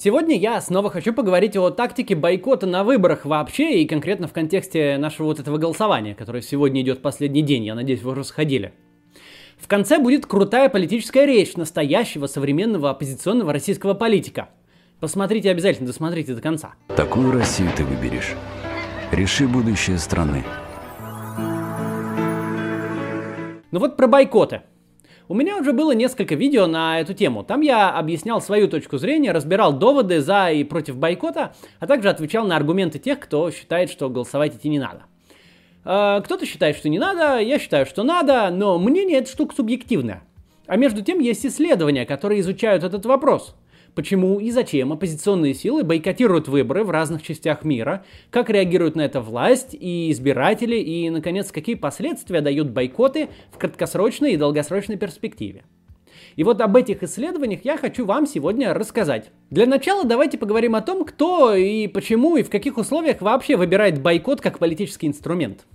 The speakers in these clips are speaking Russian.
Сегодня я снова хочу поговорить о тактике бойкота на выборах вообще и конкретно в контексте нашего вот этого голосования, которое сегодня идет последний день, я надеюсь, вы уже сходили. В конце будет крутая политическая речь настоящего современного оппозиционного российского политика. Посмотрите обязательно, досмотрите до конца. Такую Россию ты выберешь. Реши будущее страны. Ну вот про бойкоты. У меня уже было несколько видео на эту тему. Там я объяснял свою точку зрения, разбирал доводы за и против бойкота, а также отвечал на аргументы тех, кто считает, что голосовать идти не надо. Э, кто-то считает, что не надо, я считаю, что надо, но мнение это штука субъективная. А между тем есть исследования, которые изучают этот вопрос – почему и зачем оппозиционные силы бойкотируют выборы в разных частях мира, как реагируют на это власть и избиратели, и, наконец, какие последствия дают бойкоты в краткосрочной и долгосрочной перспективе. И вот об этих исследованиях я хочу вам сегодня рассказать. Для начала давайте поговорим о том, кто и почему и в каких условиях вообще выбирает бойкот как политический инструмент.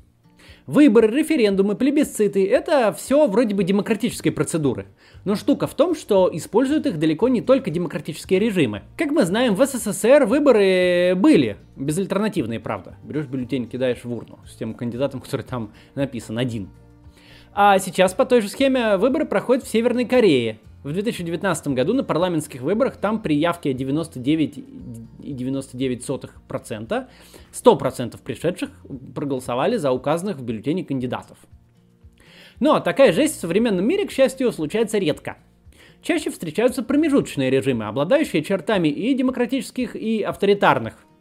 Выборы, референдумы, плебисциты – это все вроде бы демократические процедуры. Но штука в том, что используют их далеко не только демократические режимы. Как мы знаем, в СССР выборы были, безальтернативные, правда. Берешь бюллетень, кидаешь в урну с тем кандидатом, который там написан, один. А сейчас по той же схеме выборы проходят в Северной Корее. В 2019 году на парламентских выборах там при явке 99,99%, 100% пришедших проголосовали за указанных в бюллетене кандидатов. Но такая жесть в современном мире, к счастью, случается редко. Чаще встречаются промежуточные режимы, обладающие чертами и демократических, и авторитарных –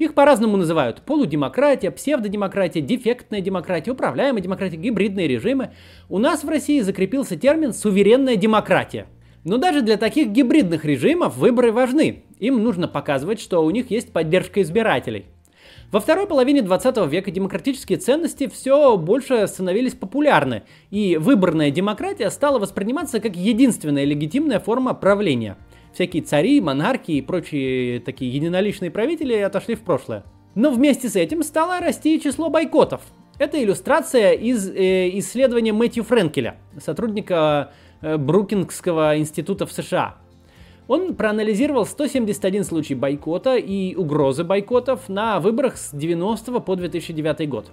их по-разному называют. Полудемократия, псевдодемократия, дефектная демократия, управляемая демократия, гибридные режимы. У нас в России закрепился термин «суверенная демократия». Но даже для таких гибридных режимов выборы важны. Им нужно показывать, что у них есть поддержка избирателей. Во второй половине 20 века демократические ценности все больше становились популярны, и выборная демократия стала восприниматься как единственная легитимная форма правления – всякие цари, монархи и прочие такие единоличные правители отошли в прошлое. Но вместе с этим стало расти число бойкотов. Это иллюстрация из э, исследования Мэтью Френкеля, сотрудника э, Брукингского института в США. Он проанализировал 171 случай бойкота и угрозы бойкотов на выборах с 90 по 2009 год.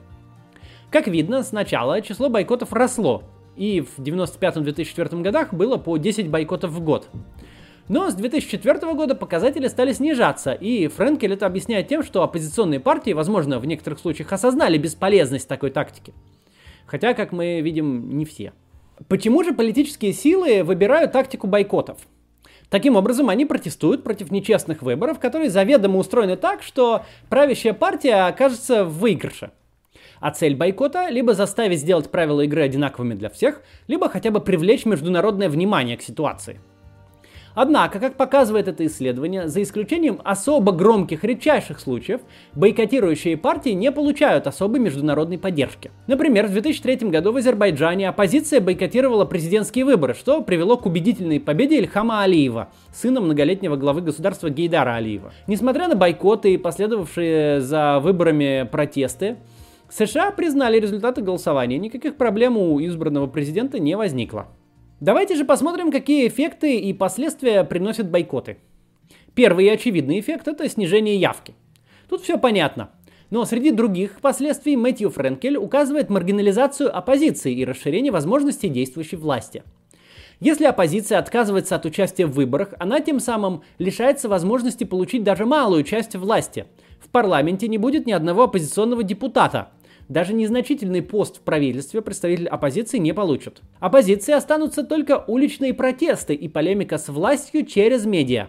Как видно, сначала число бойкотов росло, и в 95-2004 годах было по 10 бойкотов в год. Но с 2004 года показатели стали снижаться, и Френкель это объясняет тем, что оппозиционные партии, возможно, в некоторых случаях осознали бесполезность такой тактики. Хотя, как мы видим, не все. Почему же политические силы выбирают тактику бойкотов? Таким образом, они протестуют против нечестных выборов, которые заведомо устроены так, что правящая партия окажется в выигрыше. А цель бойкота – либо заставить сделать правила игры одинаковыми для всех, либо хотя бы привлечь международное внимание к ситуации – Однако, как показывает это исследование, за исключением особо громких редчайших случаев, бойкотирующие партии не получают особой международной поддержки. Например, в 2003 году в Азербайджане оппозиция бойкотировала президентские выборы, что привело к убедительной победе Ильхама Алиева, сына многолетнего главы государства Гейдара Алиева. Несмотря на бойкоты и последовавшие за выборами протесты, США признали результаты голосования, никаких проблем у избранного президента не возникло. Давайте же посмотрим, какие эффекты и последствия приносят бойкоты. Первый и очевидный эффект – это снижение явки. Тут все понятно. Но среди других последствий Мэтью Френкель указывает маргинализацию оппозиции и расширение возможностей действующей власти. Если оппозиция отказывается от участия в выборах, она тем самым лишается возможности получить даже малую часть власти. В парламенте не будет ни одного оппозиционного депутата, даже незначительный пост в правительстве представитель оппозиции не получит. Оппозиции останутся только уличные протесты и полемика с властью через медиа.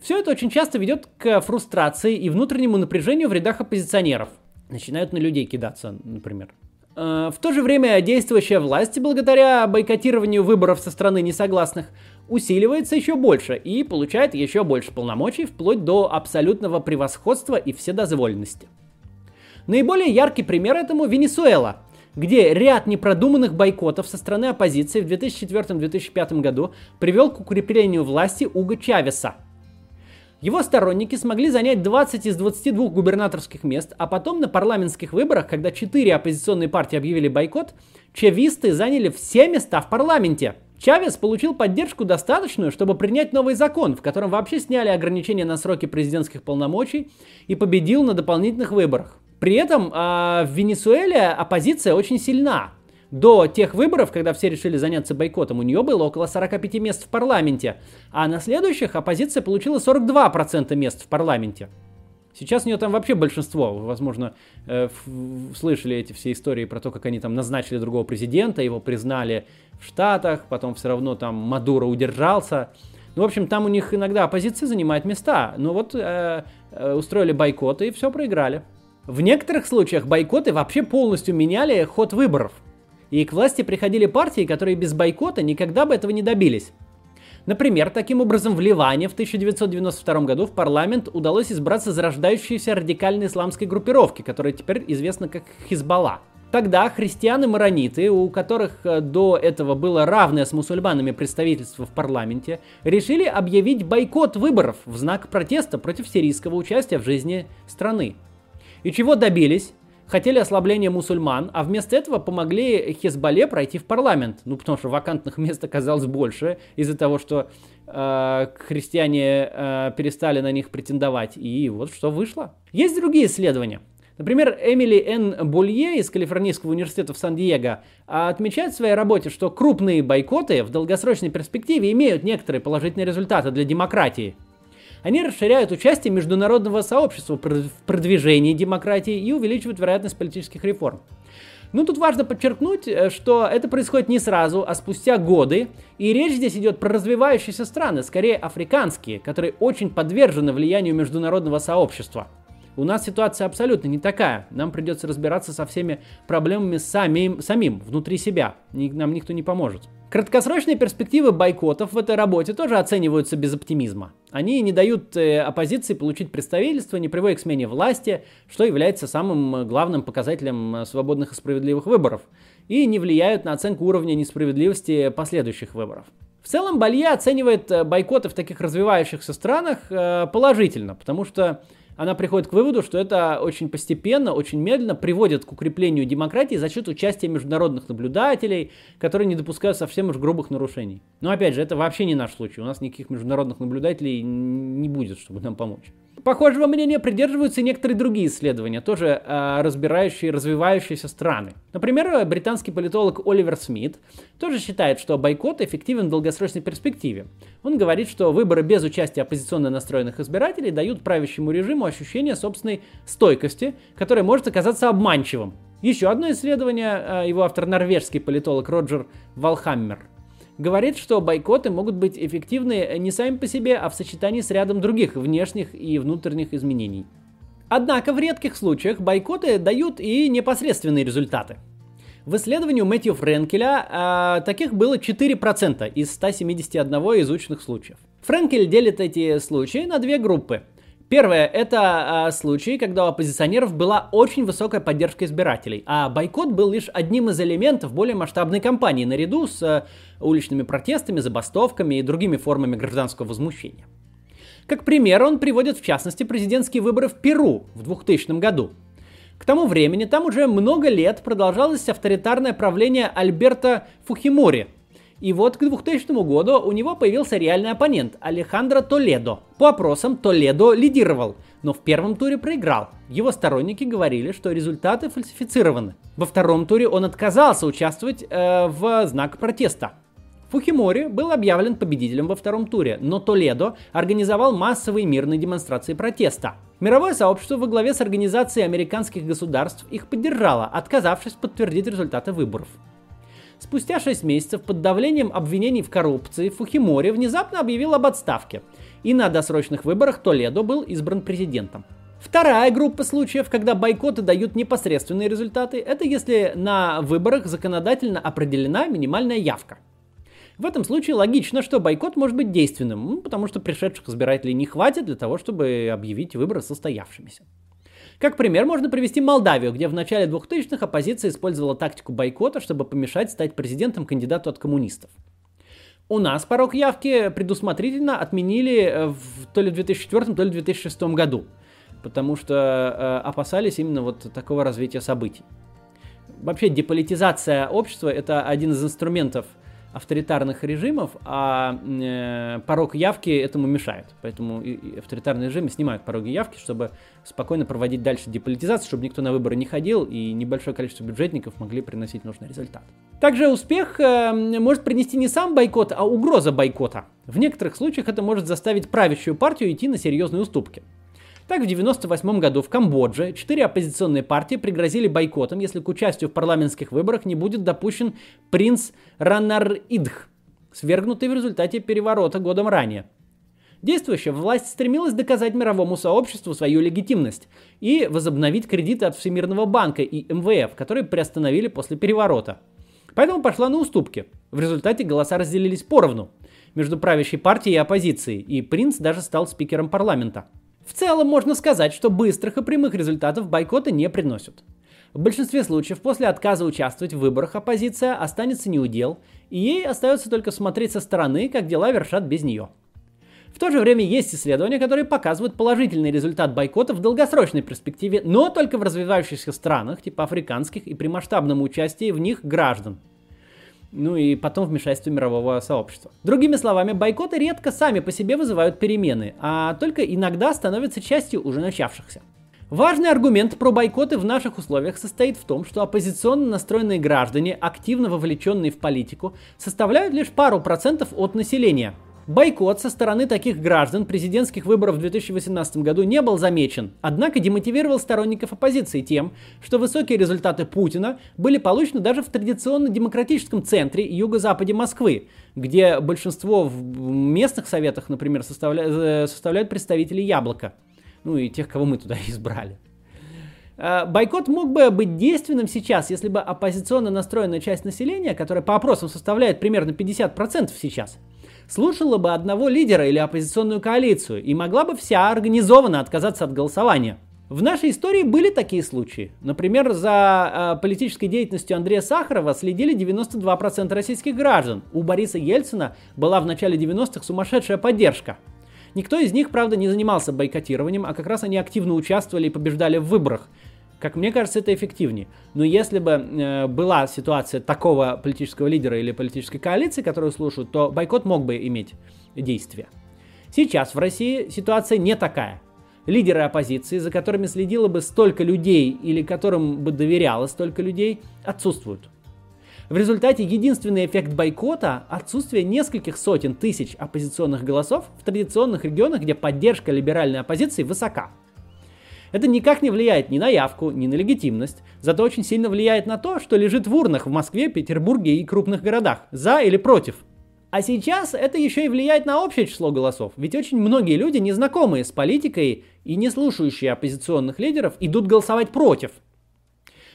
Все это очень часто ведет к фрустрации и внутреннему напряжению в рядах оппозиционеров. Начинают на людей кидаться, например. Э, в то же время действующая власть, благодаря бойкотированию выборов со стороны несогласных, усиливается еще больше и получает еще больше полномочий, вплоть до абсолютного превосходства и вседозволенности. Наиболее яркий пример этому Венесуэла, где ряд непродуманных бойкотов со стороны оппозиции в 2004-2005 году привел к укреплению власти Уго Чавеса. Его сторонники смогли занять 20 из 22 губернаторских мест, а потом на парламентских выборах, когда четыре оппозиционные партии объявили бойкот, чависты заняли все места в парламенте. Чавес получил поддержку достаточную, чтобы принять новый закон, в котором вообще сняли ограничения на сроки президентских полномочий и победил на дополнительных выборах. При этом э, в Венесуэле оппозиция очень сильна. До тех выборов, когда все решили заняться бойкотом, у нее было около 45 мест в парламенте, а на следующих оппозиция получила 42% мест в парламенте. Сейчас у нее там вообще большинство. Вы, возможно, э, слышали эти все истории про то, как они там назначили другого президента, его признали в Штатах, потом все равно там Мадуро удержался. Ну, в общем, там у них иногда оппозиция занимает места. Но вот э, э, устроили бойкоты и все проиграли. В некоторых случаях бойкоты вообще полностью меняли ход выборов. И к власти приходили партии, которые без бойкота никогда бы этого не добились. Например, таким образом в Ливане в 1992 году в парламент удалось избраться зарождающейся радикальной исламской группировки, которая теперь известна как Хизбалла. Тогда христианы-марониты, у которых э, до этого было равное с мусульманами представительство в парламенте, решили объявить бойкот выборов в знак протеста против сирийского участия в жизни страны. И чего добились? хотели ослабления мусульман, а вместо этого помогли Хезболле пройти в парламент. Ну, потому что вакантных мест оказалось больше из-за того, что э, христиане э, перестали на них претендовать. И вот что вышло. Есть другие исследования. Например, Эмили Н. Булье из Калифорнийского университета в Сан-Диего отмечает в своей работе, что крупные бойкоты в долгосрочной перспективе имеют некоторые положительные результаты для демократии. Они расширяют участие международного сообщества в продвижении демократии и увеличивают вероятность политических реформ. Ну, тут важно подчеркнуть, э, что это происходит не сразу, а спустя годы. И речь здесь идет про развивающиеся страны, скорее африканские, которые очень подвержены влиянию международного сообщества. У нас ситуация абсолютно не такая. Нам придется разбираться со всеми проблемами самим, самим внутри себя. Нам никто не поможет. Краткосрочные перспективы бойкотов в этой работе тоже оцениваются без оптимизма. Они не дают э, оппозиции получить представительство, не приводят к смене власти, что является самым главным показателем э, свободных и справедливых выборов, и не влияют на оценку уровня несправедливости последующих выборов. В целом Балье оценивает э, бойкоты в таких развивающихся странах положительно, потому что она приходит к выводу, что это очень постепенно, очень медленно приводит к укреплению демократии за счет участия международных наблюдателей, которые не допускают совсем уж грубых нарушений. Но опять же, это вообще не наш случай. У нас никаких международных наблюдателей не будет, чтобы нам помочь. Похожего мнения придерживаются и некоторые другие исследования, тоже э, разбирающие развивающиеся страны. Например, британский политолог Оливер Смит тоже считает, что бойкот эффективен в долгосрочной перспективе. Он говорит, что выборы без участия оппозиционно настроенных избирателей дают правящему режиму ощущение собственной стойкости, которое может оказаться обманчивым. Еще одно исследование, э, его автор норвежский политолог Роджер Валхаммер – говорит, что бойкоты могут быть эффективны не сами по себе, а в сочетании с рядом других внешних и внутренних изменений. Однако в редких случаях бойкоты дают и непосредственные результаты. В исследовании Мэтью Френкеля а, таких было 4% из 171 изученных случаев. Френкель делит эти случаи на две группы – Первое – это а, случаи, когда у оппозиционеров была очень высокая поддержка избирателей, а бойкот был лишь одним из элементов более масштабной кампании наряду с а, уличными протестами, забастовками и другими формами гражданского возмущения. Как пример он приводит в частности президентские выборы в Перу в 2000 году. К тому времени там уже много лет продолжалось авторитарное правление Альберта Фухимори, и вот к 2000 году у него появился реальный оппонент Алехандро Толедо. По опросам Толедо лидировал, но в первом туре проиграл. Его сторонники говорили, что результаты фальсифицированы. Во втором туре он отказался участвовать э, в знак протеста. Фухимори был объявлен победителем во втором туре, но Толедо организовал массовые мирные демонстрации протеста. Мировое сообщество во главе с Организацией американских государств их поддержало, отказавшись подтвердить результаты выборов. Спустя 6 месяцев под давлением обвинений в коррупции Фухимори внезапно объявил об отставке, и на досрочных выборах Толедо был избран президентом. Вторая группа случаев, когда бойкоты дают непосредственные результаты, это если на выборах законодательно определена минимальная явка. В этом случае логично, что бойкот может быть действенным, ну, потому что пришедших избирателей не хватит для того, чтобы объявить выборы состоявшимися. Как пример можно привести Молдавию, где в начале 2000-х оппозиция использовала тактику бойкота, чтобы помешать стать президентом кандидату от коммунистов. У нас порог явки предусмотрительно отменили э, в, то ли в 2004, то ли в 2006 году, потому что э, опасались именно вот такого развития событий. Вообще деполитизация общества – это один из инструментов авторитарных режимов, а э, порог явки этому мешает. Поэтому и, и авторитарные режимы снимают пороги явки, чтобы спокойно проводить дальше деполитизацию, чтобы никто на выборы не ходил и небольшое количество бюджетников могли приносить нужный результат. Также успех э, может принести не сам бойкот, а угроза бойкота. В некоторых случаях это может заставить правящую партию идти на серьезные уступки. Так, в 1998 году в Камбодже четыре оппозиционные партии пригрозили бойкотом, если к участию в парламентских выборах не будет допущен принц Ранар-Идх, свергнутый в результате переворота годом ранее. Действующая власть стремилась доказать мировому сообществу свою легитимность и возобновить кредиты от Всемирного банка и МВФ, которые приостановили после переворота. Поэтому пошла на уступки. В результате голоса разделились поровну между правящей партией и оппозицией, и принц даже стал спикером парламента. В целом можно сказать, что быстрых и прямых результатов бойкоты не приносят. В большинстве случаев после отказа участвовать в выборах оппозиция останется неудел, и ей остается только смотреть со стороны, как дела вершат без нее. В то же время есть исследования, которые показывают положительный результат бойкота в долгосрочной перспективе, но только в развивающихся странах, типа африканских, и при масштабном участии в них граждан – ну и потом вмешательство мирового сообщества. Другими словами, бойкоты редко сами по себе вызывают перемены, а только иногда становятся частью уже начавшихся. Важный аргумент про бойкоты в наших условиях состоит в том, что оппозиционно настроенные граждане, активно вовлеченные в политику, составляют лишь пару процентов от населения – Бойкот со стороны таких граждан президентских выборов в 2018 году не был замечен, однако демотивировал сторонников оппозиции тем, что высокие результаты Путина были получены даже в традиционно демократическом центре юго-западе Москвы, где большинство в местных советах, например, составля... Э, составляют представители Яблока, ну и тех, кого мы туда избрали. Э, бойкот мог бы быть действенным сейчас, если бы оппозиционно настроенная часть населения, которая по опросам составляет примерно 50% сейчас, слушала бы одного лидера или оппозиционную коалицию и могла бы вся организованно отказаться от голосования. В нашей истории были такие случаи. Например, за э, политической деятельностью Андрея Сахарова следили 92% российских граждан. У Бориса Ельцина была в начале 90-х сумасшедшая поддержка. Никто из них, правда, не занимался бойкотированием, а как раз они активно участвовали и побеждали в выборах. Как мне кажется, это эффективнее. Но если бы э, была ситуация такого политического лидера или политической коалиции, которую слушают, то бойкот мог бы иметь действие. Сейчас в России ситуация не такая. Лидеры оппозиции, за которыми следило бы столько людей или которым бы доверяло столько людей, отсутствуют. В результате единственный эффект бойкота – отсутствие нескольких сотен тысяч оппозиционных голосов в традиционных регионах, где поддержка либеральной оппозиции высока – это никак не влияет ни на явку, ни на легитимность, зато очень сильно влияет на то, что лежит в урнах в Москве, Петербурге и крупных городах, за или против. А сейчас это еще и влияет на общее число голосов, ведь очень многие люди, незнакомые с политикой и не слушающие оппозиционных лидеров, идут голосовать против.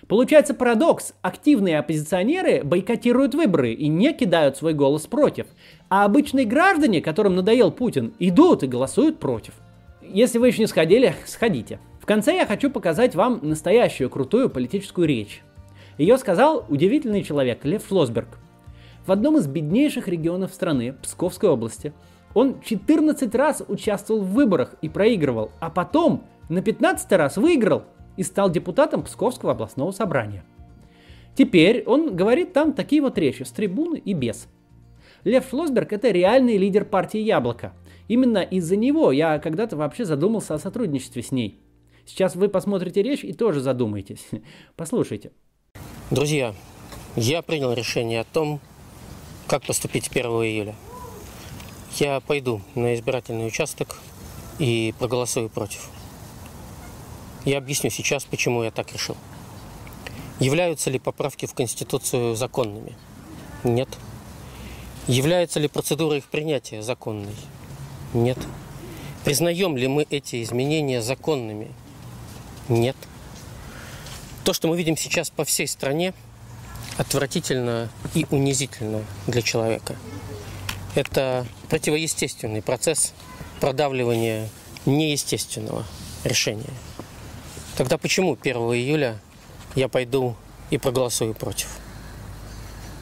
Получается парадокс. Активные оппозиционеры бойкотируют выборы и не кидают свой голос против. А обычные граждане, которым надоел Путин, идут и голосуют против. Если вы еще не сходили, сходите. В конце я хочу показать вам настоящую крутую политическую речь. Ее сказал удивительный человек Лев Шлосберг. В одном из беднейших регионов страны, Псковской области, он 14 раз участвовал в выборах и проигрывал, а потом на 15 раз выиграл и стал депутатом Псковского областного собрания. Теперь он говорит там такие вот речи с трибуны и без. Лев Шлосберг – это реальный лидер партии «Яблоко». Именно из-за него я когда-то вообще задумался о сотрудничестве с ней – Сейчас вы посмотрите речь и тоже задумаетесь. Послушайте. Друзья, я принял решение о том, как поступить 1 июля. Я пойду на избирательный участок и проголосую против. Я объясню сейчас, почему я так решил. Являются ли поправки в Конституцию законными? Нет. Является ли процедура их принятия законной? Нет. Признаем ли мы эти изменения законными? Нет. То, что мы видим сейчас по всей стране, отвратительно и унизительно для человека. Это противоестественный процесс продавливания неестественного решения. Тогда почему 1 июля я пойду и проголосую против?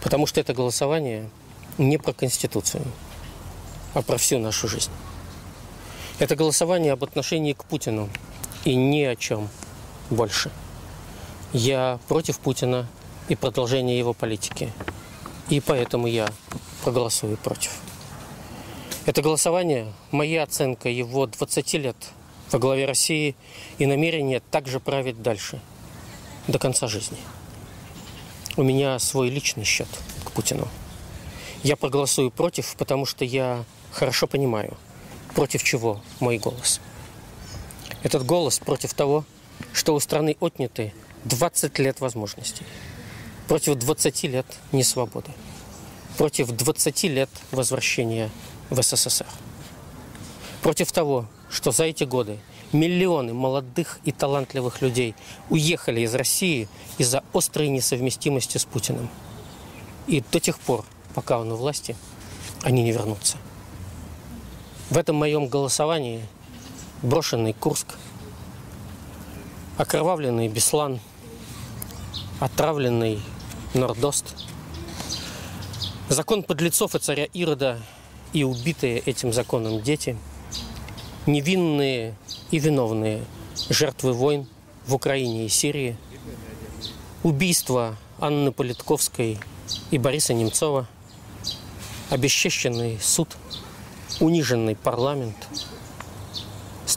Потому что это голосование не про Конституцию, а про всю нашу жизнь. Это голосование об отношении к Путину и ни о чем больше. Я против Путина и продолжения его политики. И поэтому я проголосую против. Это голосование – моя оценка его 20 лет во главе России и намерение также править дальше, до конца жизни. У меня свой личный счет к Путину. Я проголосую против, потому что я хорошо понимаю, против чего мой голос. Этот голос против того, что у страны отняты 20 лет возможностей, против 20 лет несвободы, против 20 лет возвращения в СССР. Против того, что за эти годы миллионы молодых и талантливых людей уехали из России из-за острой несовместимости с Путиным. И до тех пор, пока он у власти, они не вернутся. В этом моем голосовании брошенный Курск, окровавленный Беслан, отравленный Нордост, закон подлецов и царя Ирода и убитые этим законом дети, невинные и виновные жертвы войн в Украине и Сирии, убийство Анны Политковской и Бориса Немцова, обесчещенный суд, униженный парламент,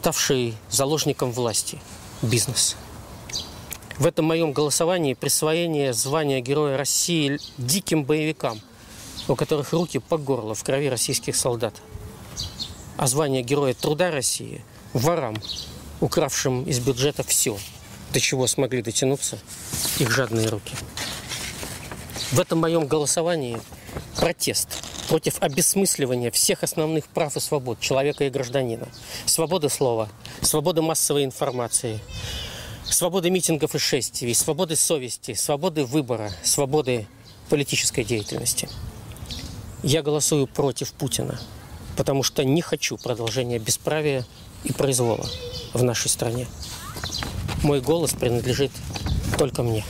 ставший заложником власти бизнес. В этом моем голосовании присвоение звания Героя России диким боевикам – у которых руки по горло в крови российских солдат. А звание Героя Труда России – ворам, укравшим из бюджета все, до чего смогли дотянуться их жадные руки. В этом моем голосовании протест против обесмысливания всех основных прав и свобод человека и гражданина. Свободы слова, свободы массовой информации, свободы митингов и шествий, свободы совести, свободы выбора, свободы политической деятельности. Я голосую против Путина, потому что не хочу продолжения бесправия и произвола в нашей стране. Мой голос принадлежит только мне.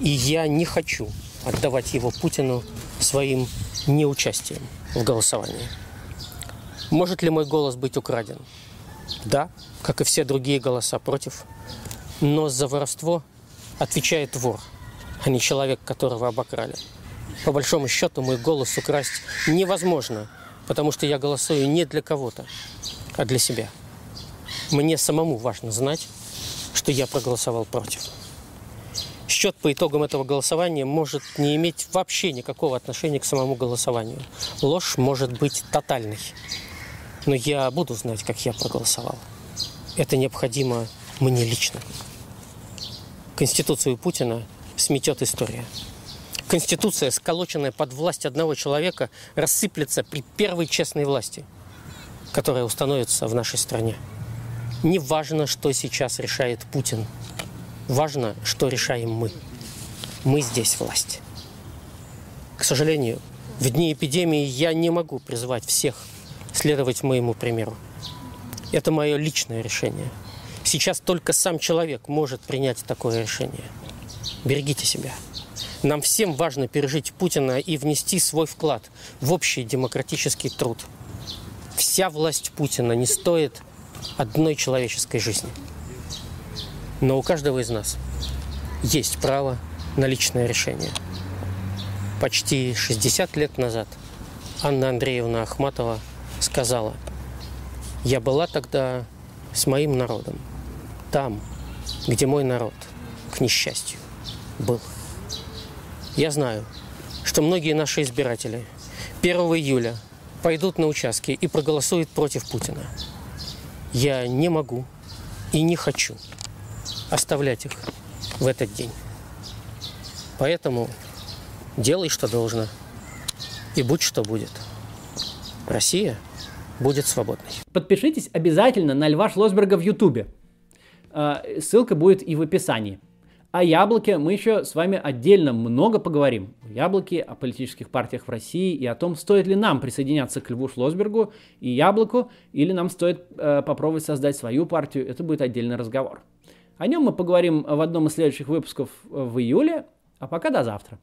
И я не хочу отдавать его Путину своим неучастием в голосовании. Может ли мой голос быть украден? Да, как и все другие голоса против. Но за воровство отвечает вор, а не человек, которого обокрали по большому счету мой голос украсть невозможно, потому что я голосую не для кого-то, а для себя. Мне самому важно знать, что я проголосовал против. Счет по итогам этого голосования может не иметь вообще никакого отношения к самому голосованию. Ложь может быть тотальной. Но я буду знать, как я проголосовал. Это необходимо мне лично. Конституцию Путина сметет история. Конституция, сколоченная под власть одного человека, рассыплется при первой честной власти, которая установится в нашей стране. Не важно, что сейчас решает Путин. Важно, что решаем мы. Мы здесь власть. К сожалению, в дни эпидемии я не могу призвать всех следовать моему примеру. Это мое личное решение. Сейчас только сам человек может принять такое решение. Берегите себя. Нам всем важно пережить Путина и внести свой вклад в общий демократический труд. Вся власть Путина не стоит одной человеческой жизни. Но у каждого из нас есть право на личное решение. Почти 60 лет назад Анна Андреевна Ахматова сказала, «Я была тогда с моим народом, там, где мой народ, к несчастью, был». Я знаю, что многие наши избиратели 1 июля пойдут на участки и проголосуют против Путина. Я не могу и не хочу оставлять их в этот день. Поэтому делай, что должно, и будь, что будет. Россия будет свободной. Подпишитесь обязательно на Льва Шлосберга в Ютубе. А, ссылка будет и в описании. О яблоке мы еще с вами отдельно много поговорим. О яблоке, о политических партиях в России и о том, стоит ли нам присоединяться к Льву Шлосбергу и яблоку, или нам стоит э, попробовать создать свою партию. Это будет отдельный разговор. О нем мы поговорим в одном из следующих выпусков в июле. А пока до завтра.